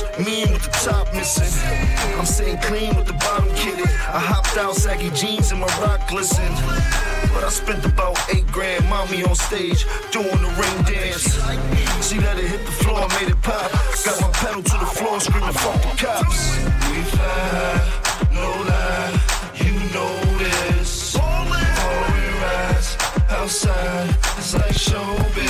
Jones, mean with the top missing. I'm saying clean with the bottom kitted. I hopped out, saggy jeans and my rock glistened. But I spent about eight grand, mommy on stage, doing the ring dance. She let it hit the floor, made it pop. Got my pedal to the floor, screaming, fuck the cops. We fly, no lie, you know this. Foreign rides, outside, it's like showbiz.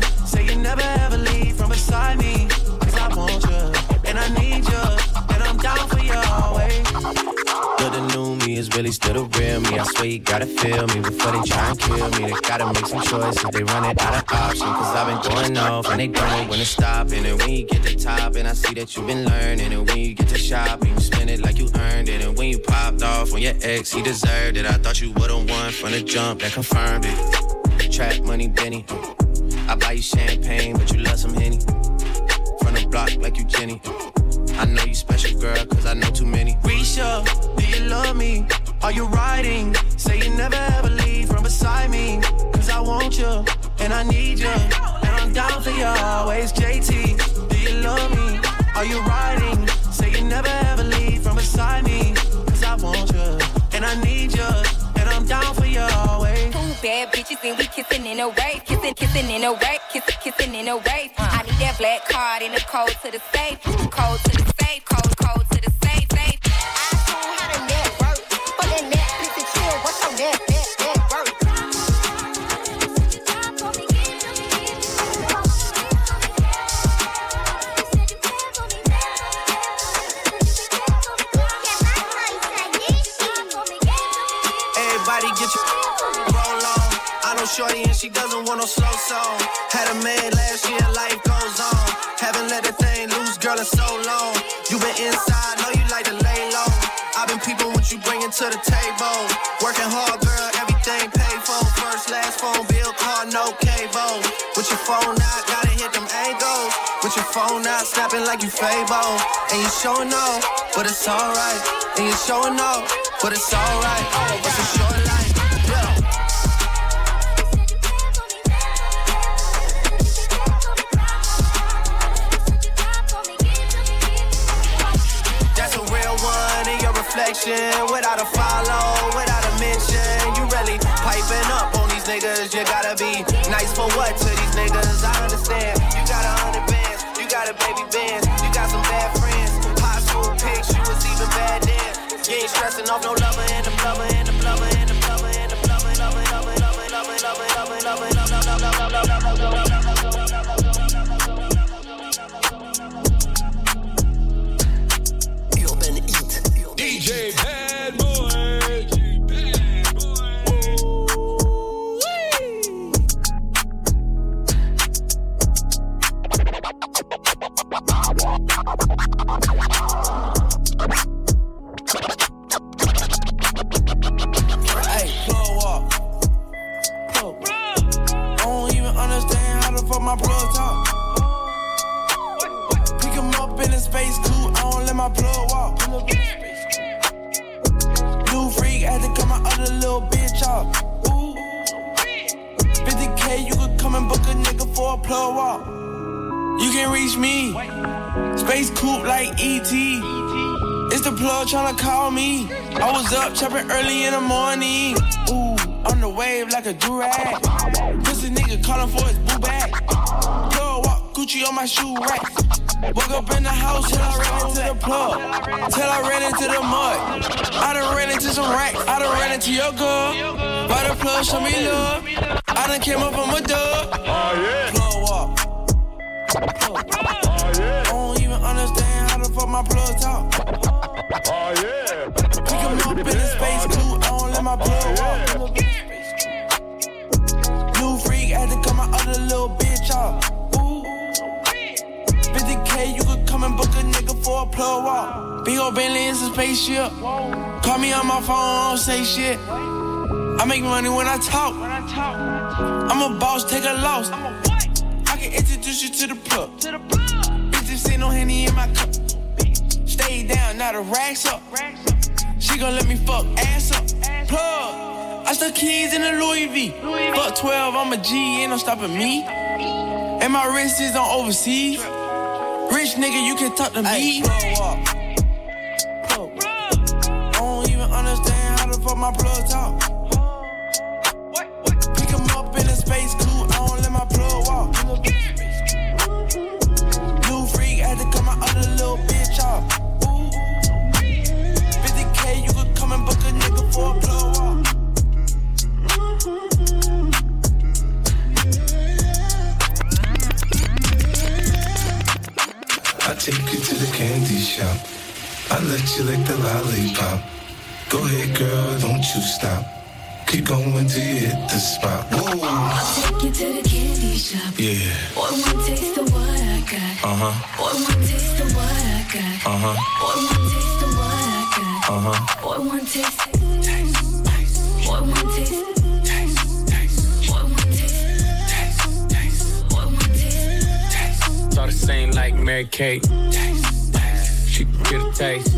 Is really still the real me. I swear you gotta feel me before they try and kill me. They gotta make some choices. They run it out of option. Cause I've been going off and they don't know when to stop. And then when you get to top, and I see that you've been learning. And when you get to shopping, you spend it like you earned it. And when you popped off on your ex, he deserved it. I thought you would've won from the jump that confirmed it. Trap money, Benny. I buy you champagne, but you love some Henny. From the block like you Jenny. I know you special, girl, cause I know too many. Risha, Are you riding? Say you never ever leave from beside me. Cause I want you, and I need you. And I'm down for you always, JT. Do you love me? Are you riding? Say you never ever leave from beside me. Cause I want you, and I need you. And I'm down for you always. Two bad bitches and we kissing in a wave, kissing, kissing in a wave, kissing, kissing in a wave. I need that black card in the code to the safe, code to the safe, Shorty and she doesn't want no slow song. Had a man last year, life goes on. Haven't let the thing loose, girl, in so long. You been inside, know you like to lay low. I've been peeping what you bringing to the table. Working hard, girl, everything paid for. First, last phone bill, car, no cable. With your phone out, gotta hit them angles. With your phone out, snapping like you Fable. And you showing off, but it's alright. And you showing off, but it's alright. It's a short life. In. Without a follow, without a mention. You really piping up on these niggas. You gotta be nice for what to these niggas? I understand. You got a hundred bands, you got a baby band, you got some bad friends. High school pics, you was even bad then. You ain't stressing off no lover and the lover and the lover plug walk. You can reach me. Space coupe like ET. It's the plug tryna call me. I was up chopping early in the morning. Ooh, on the wave like a durag. Pussy nigga calling for his boo bag. Plug walk Gucci on my shoe rack. Woke up in the house till I ran into the plug. Till I ran into the mud. I done ran into some racks. I done ran into your girl. By the plug, show me love. I done came up from a dub. Oh, plug walk. Plug. I don't even understand how the fuck my plug talk. Oh yeah. my plug off. New freak had to cut my other little bitch off. Ooh. 50k, you could come and book a nigga for a plug walk. Big Bentley a spaceship. Call me on my phone, I don't say shit. I make money when I talk. I'm a boss, take a loss. Can introduce you to the plug. Bitches say no henny in my cup. Stay down, now the racks up. She gon' let me fuck ass up. Plug. I stuck keys in the Louis V. Fuck 12, I'm a G, ain't no stopping me. And my wrist is on overseas. Rich nigga, you can talk to me. Plug. Plug. I don't even understand how the fuck my plug talk. Go ahead, girl, don't you stop. Keep going till you hit the spot. Whoa, Take you to the candy shop. yeah, Boy, one taste of what I got. uh huh, Boy, one taste of what I got. uh huh, Boy, one taste of what I got. uh huh. Boy, one taste. Taste, taste. Boy, one taste. Taste, taste. Boy, one taste. Taste, taste. Taste. It's all the same like Mary Kate. Taste, taste. She get a taste.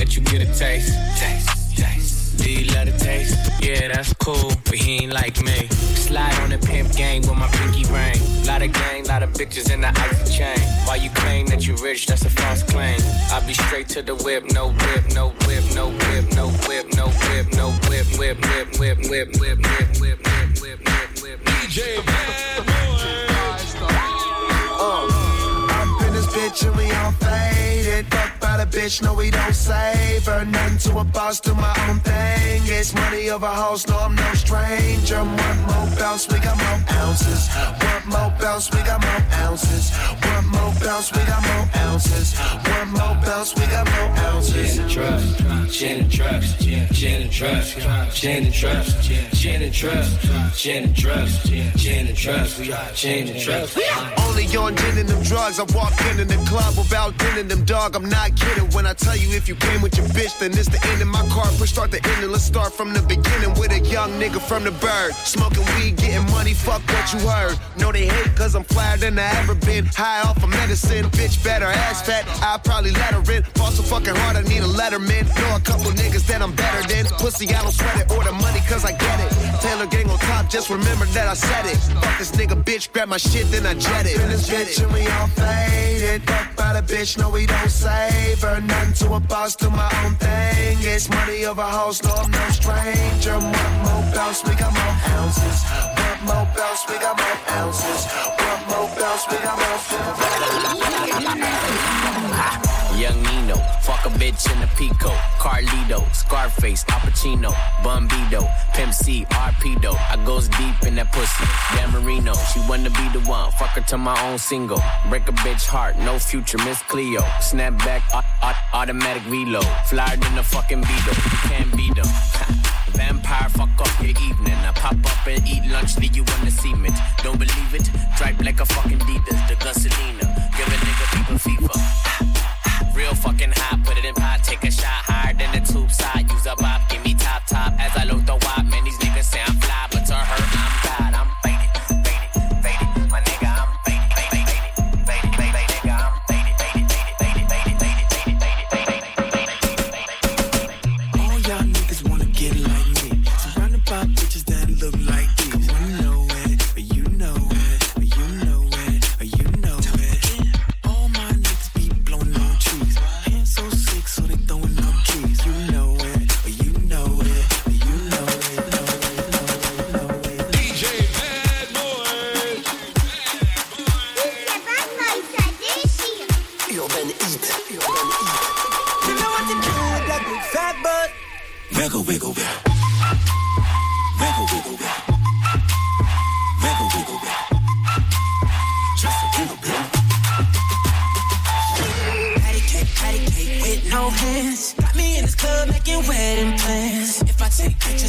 Let you get a taste. Taste, taste. Do you love the taste? Yeah, that's cool, but he ain't like me. Slide on the pimp gang with my pinky ring. Lot of gang, lot of bitches in the icy chain. Why you claim that you rich? That's a false claim. I be straight to the whip, no whip, no whip, no whip, no whip, no whip, no whip, whip, whip, whip, whip, whip, whip, whip, whip, whip, whip, whip. Whip. DJ Badmoy. Up in this bitch and we all faded. Fuck by the bitch, no we don't save her. Nothing to a boss, do my own thing. It's money over house, no I'm no stranger. One more bounce, we got more ounces. One more bounce, we got more ounces. One more bounce, we got more ounces. One more bounce, we got more ounces. Trust, Shannon Trust, Shannon Trust, Shannon Trust, Shannon Trust, Shannon Trust, Shannon Trust, we are Shannon Trust. Only on gin and them drugs. I walk in in the club without dinning them, dog. I'm not when I tell you if you came with your bitch, then it's the end of my car. Push start the ending. Let's start from the beginning with a young nigga from the bird. Smoking weed, getting money, fuck what you heard. No, they hate cause I'm flyer than I ever been. High off of medicine, bitch better ass fat. I probably let her in. Fall so fucking hard, I need a letterman. Know a couple niggas that I'm better than. Pussy, I don't sweat it. Order money cause I get it. Taylor gang on top, just remember that I said it. Fuck this nigga, bitch, grab my shit, then I jet it. In this bitch and we all faded. Fuck by the bitch, no, we don't save her. Nothing to a boss, do my own thing. It's money over house, no, I'm no stranger. One more bounce, we got more ounces. One more bounce, we got more ounces. One more bounce, we got more bitch in a Pico, Carlito, Scarface, Al Pacino, Bumbido, Pimp C, Arpedo. I goes deep in that pussy. Dan Marino, she wanna be the one. Fuck her to my own single. Break a bitch heart, no future, Miss Cleo. Snap back, au- au- automatic reload. Flyer than a fucking Beetle, you can't beat them. Vampire, fuck up your evening. I pop up and eat lunch, leave you on the cement. Don't believe it? Dripe like a fucking Adidas, the gasolina. Give a nigga people fever. Real fucking hot, put it in pot, take a shot higher than the tube side. Use a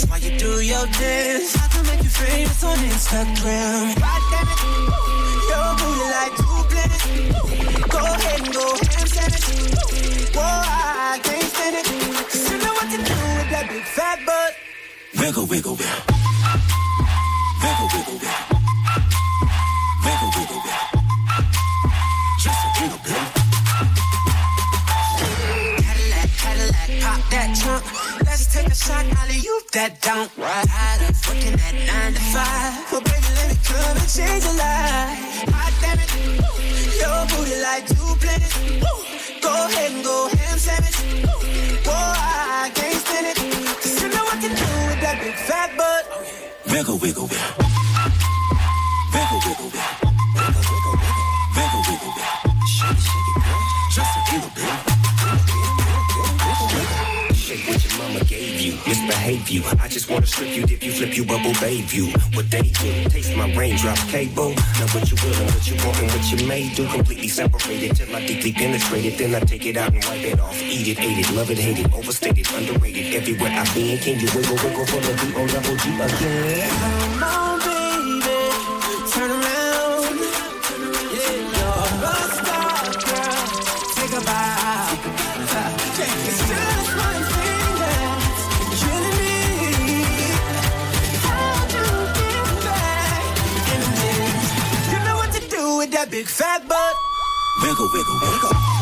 pictures while you do your dance. I can make you famous on Instagram. God damn it, your booty like two planets. Go ahead and go ham sandwich. Whoa, I can't stand it. 'Cause you know what to do with that big fat butt. Wiggle, wiggle, wiggle. Wiggle, wiggle, wiggle. Wiggle, wiggle, wiggle. Just a wiggle, baby. That trunk. Let's take a shot, Ollie, you that don't. Tired of working that nine to five. Well, baby, let me come and change your life. Hot damn it, your booty like two planets. Go ahead and go ham sandwich. Whoa, I can't stand it. 'Cause you know what to do with that big fat butt. Wiggle, wiggle. Wiggle, wiggle, wiggle. Wiggle, misbehave you. I just wanna strip you, dip you, flip you, bubble bathe you. What they do, taste my raindrop cable. Now what you will and what you want and what you may do. Completely separated till I deeply penetrate it. Then I take it out and wipe it off. Eat it, ate it, love it, hate it, overstated, underrated. Everywhere I've been, can you wiggle, wiggle for the beat on level G again? Big fat butt. Wiggle, wiggle, wiggle.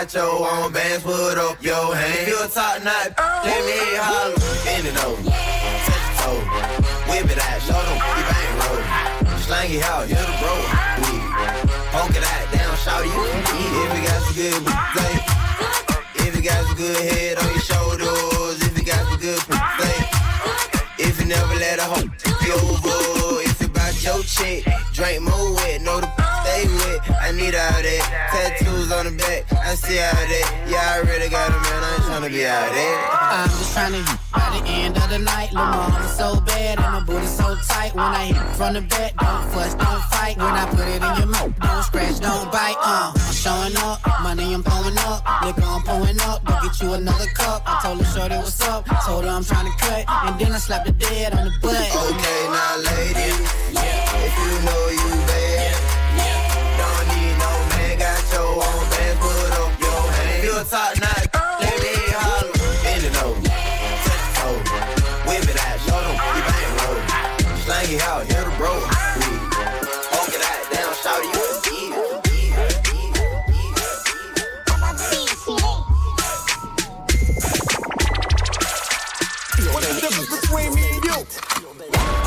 Got your own bands, put up your hand. If you a top knot, let me holler. Bend it over, touch your toe, whip it out, show them you bang roll. Slang it out, you're the bro. Poke it out, down, shout you can eat if you got some good play. If you got some good head on your shoulders, if you got some good play. If you never let a hoe take you over, if you bout your chick, drink more wet, know the stay wet. I need all that tattoos on the back. I see how that. Yeah, I really got a man. I ain't tryna be out there. I'm just trying to hit by the end of the night. Lil' mama so bad and my booty so tight. When I hit from the back, don't fuss, don't fight. When I put it in your mouth, don't scratch, don't bite. Uh, I'm showing up, money I'm pulling up, liquor I'm pulling up. Go get you another cup. I told her shorty what's up, told her I'm trying to cut, and then I slapped the dead on the butt. Okay, now ladies, yeah. if you know you bad, hand. You a top notch, let me holler, bend it over, touch the whip it out, show them you bang roll, slang it out, hit the bro, poke it out, shout a What's the between me and you?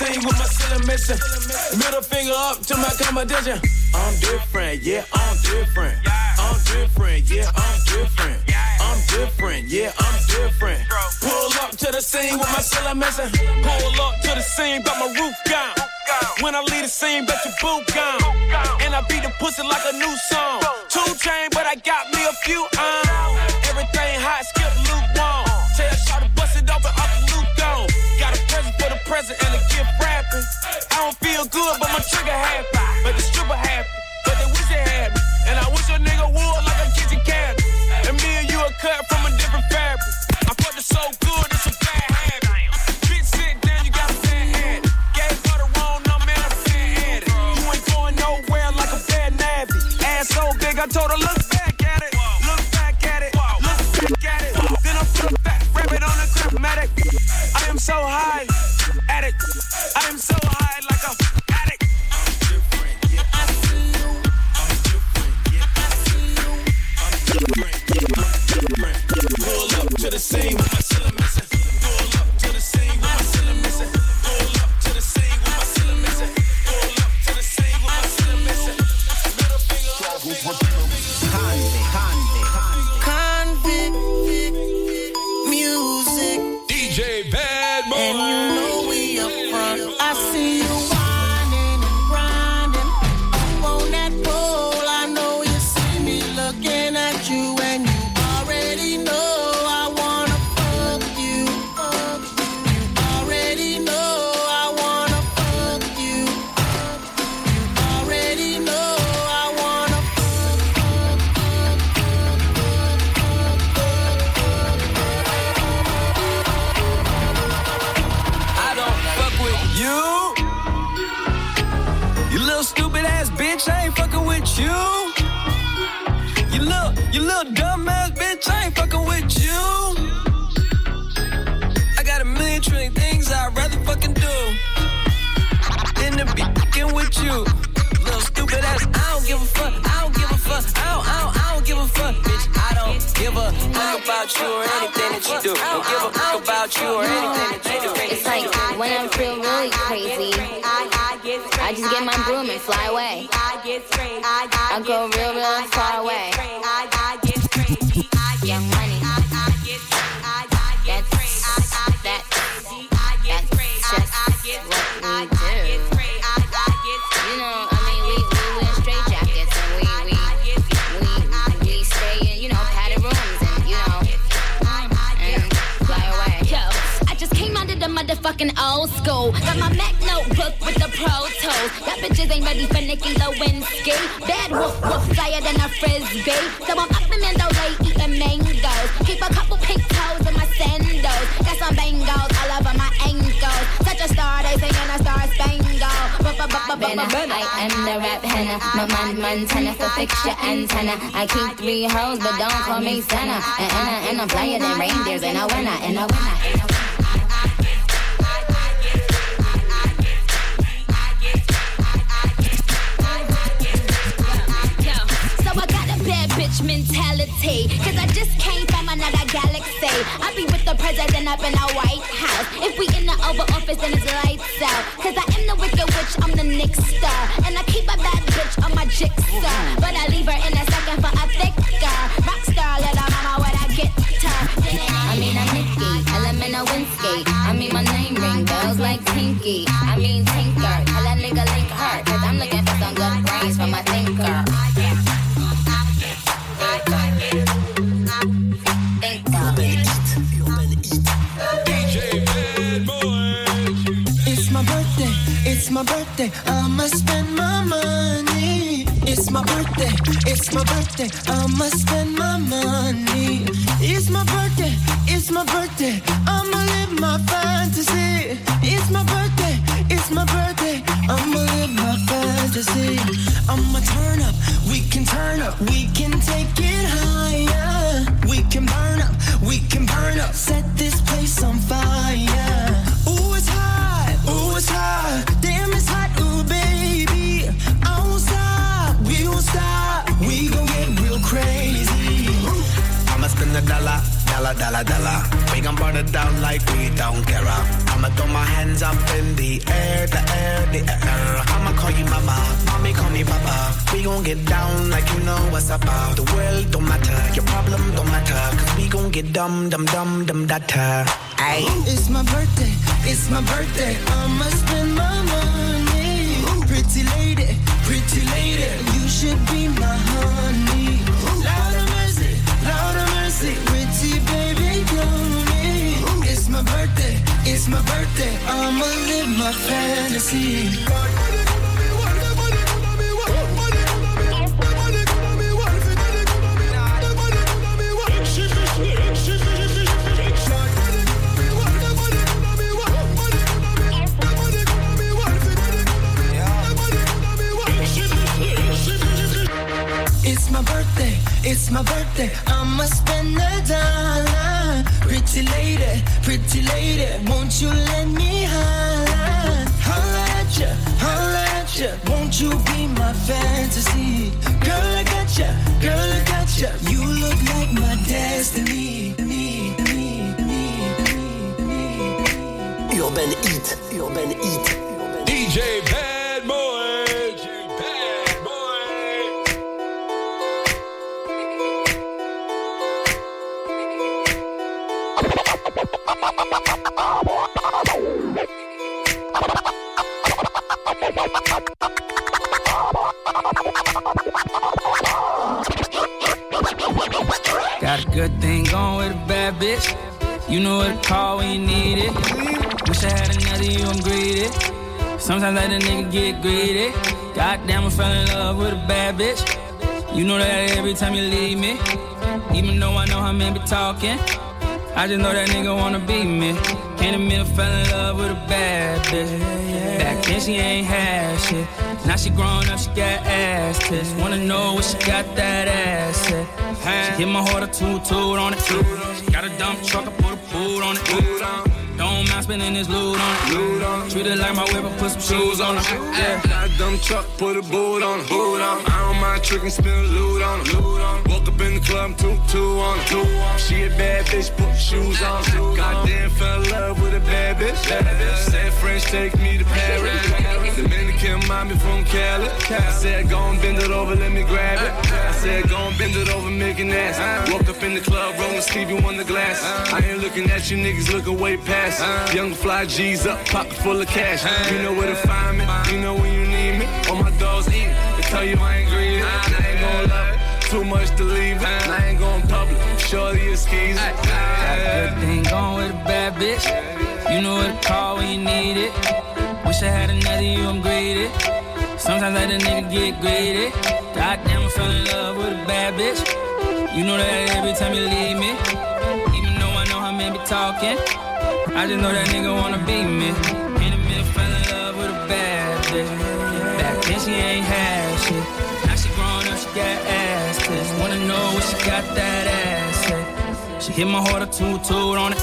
With my missing. Middle finger up to my competition. I'm different, yeah, I'm different. I'm different, yeah, I'm different. I'm different, yeah, I'm different. Pull up to the scene with my missing. Pull up to the scene, got my roof gone. When I leave the scene, bet your boot gone. And I beat the pussy like a new song. Two chain, but I got me a few on. Everything hot, skip lukewarm. Present and a gift wrapping. I don't feel good, but my trigger happy. But the stripper happy, but they wish they had me. And I wish a nigga would like a kitchen cabinet. And me and you are cut from a different fabric. I fucked it so good, it's a bad habit. Bitch, sit down, you got a bad head. Gave her the wrong number and I'm bad at. You ain't going nowhere like a bad navvy. Ass so big, I told her, look little stupid ass bitch, I ain't fucking with you. You little, you little dumb ass bitch, I ain't fucking with you. I got a million trillion things I'd rather fucking do than to be fucking with you. Little ass, I don't give a fuck, I don't give a fuck, I don't, I don't, I don't give a fuck, bitch. I don't give a fuck about you or anything that you do. Don't give a fuck about you or anything that you do. It's like when I'm feeling really crazy, I just get my broom and fly away. I go real, real far away. Young money. The old school. Got my Mac notebook with the Pro Tools. That bitches ain't ready for Nicki Lewinsky. Bad woof woof flyer than a frisbee. So I'm up in Mandalay eating mangoes. Keep a couple pink toes in my sandals. Got some bangles all over my ankles. Such a star, they say I'm a star spangled. Benna, I am the rap henna. My man Montana for your antenna. I keep three hoes, but don't call me Santa. And, and, I- and I'm flyer than reindeers, and I winner, and I winner, and I winner. Bitch mentality. Cause I just came from another galaxy. I be with the president up in the White House. If we in the Oval Office, then it's lights out. Cause I am the wicked witch, I'm the Nick star. And I keep a bad bitch on my jigsaw. But I leave her in a second it's my birthday. I'ma spend my money. It's my birthday, it's my birthday. I'ma live my fantasy. It's my birthday, it's my birthday. I'ma live my fantasy. I'ma turn up, we can turn up, we can take it We gon' burn it down like we don't care. I'ma throw my hands up in the air, the air, the air. I'ma call you mama, mommy call me papa. We gon' get down like you know what's about. The world don't matter, your problem don't matter. Cause we gon' get dumb, dumb, dumb, dumb, data. Ayy. It's my birthday, it's my birthday. I'ma spend my money. Pretty lady, pretty lady, you should be my honey. Fantasy. Urban Heat, Urban Heat. DJ Badmoy. Got a good thing going with a bad bitch. You know what to call when you need it. I had another you, I'm greedy. Sometimes let a nigga get greedy. Goddamn, I fell in love with a bad bitch. You know that every time you leave me. Even though I know how men be talking. I just know that nigga wanna be me. Can't admit I fell in love with a bad bitch. Back then she ain't had shit. Now she grown up, she got ass tits. Wanna know what she got that ass at. She hit my heart a toot toot on it. She got a dump truck, I put a boot on it. Don't mind spending this loot on it. Treat it like my whip, I put some shoes on it. Yeah. Got a dumb truck, put a boot on it. Boot on it. I don't mind tricking, spin loot on it. Loot on it. Woke up in the club, two, two on it. Two on it. She a bad bitch, put shoes on it. Goddamn, fell in love with a bad bitch. Said French, take me to Paris. Dominican mommy from Cali. I said, go and bend it over, let me grab it. I said, go and bend it over, make it nasty. Woke up in the club, rolling Stevie the glass. I ain't looking at you niggas, looking way past. Young fly G's up, pocket full of cash. You know where to find me, you know when you need me. All my dogs eat, they tell you I ain't greedy. I ain't gon' love it, too much to leave it. I ain't gon' public, shorty is skis. Got a good thing going with a bad bitch. You know what to call when you need it. Wish I had another you, I'm greedy. Sometimes I let a nigga get greedy. Goddamn, I fell in love with a bad bitch. You know that every time you leave me. Even though I know how men be talking. I just know that nigga wanna be me. In the middle, fell in love with a bad bitch. Back then she ain't had shit. Now she grown up, she got ass tits. Wanna know what she got that ass at. She hit my heart a toot toot on it.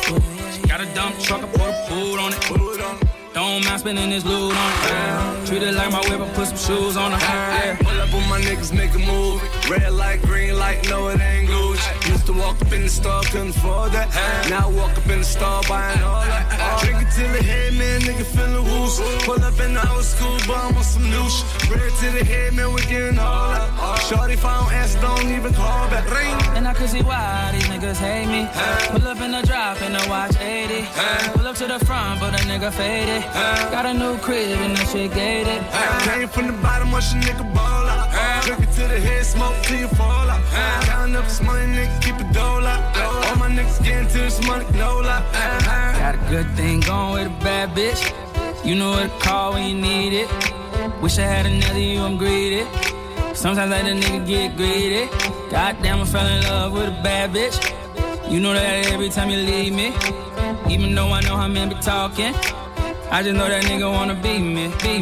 She got a dump truck, I put a boot on it. Don't mind spending this loot on it. Treat it like my whip, I put some shoes on it. Yeah. Pull up on my niggas, make a move. Red light, green light, no it ain't Gucci. Used to walk up in the store, couldn't afford that. Now I walk up in the store, buying all that. Drink it till the head, man, nigga feeling loose. Pull up in the old school, bum on some new shit. Red to the head, man, we getting all that. Shorty, if I don't answer, don't even call back. Ring. And I can see why these niggas hate me. Pull up in the drop in the watch 80. Pull up to the front, but a nigga faded. Got a new crib and that shit gated. Came from the bottom, watch a nigga ball Drink it to the head, smoke till you fall out. Counting up this money, nigga, keep it dole out. All my niggas getting to this money, no lie. Got a good thing going with a bad bitch. You know what to call when you need it. Wish I had another you, I'm greedy. Sometimes I let a nigga get greedy. Goddamn, I fell in love with a bad bitch. You know that every time you leave me. Even though I know how men be talking. I just know that nigga wanna be me, be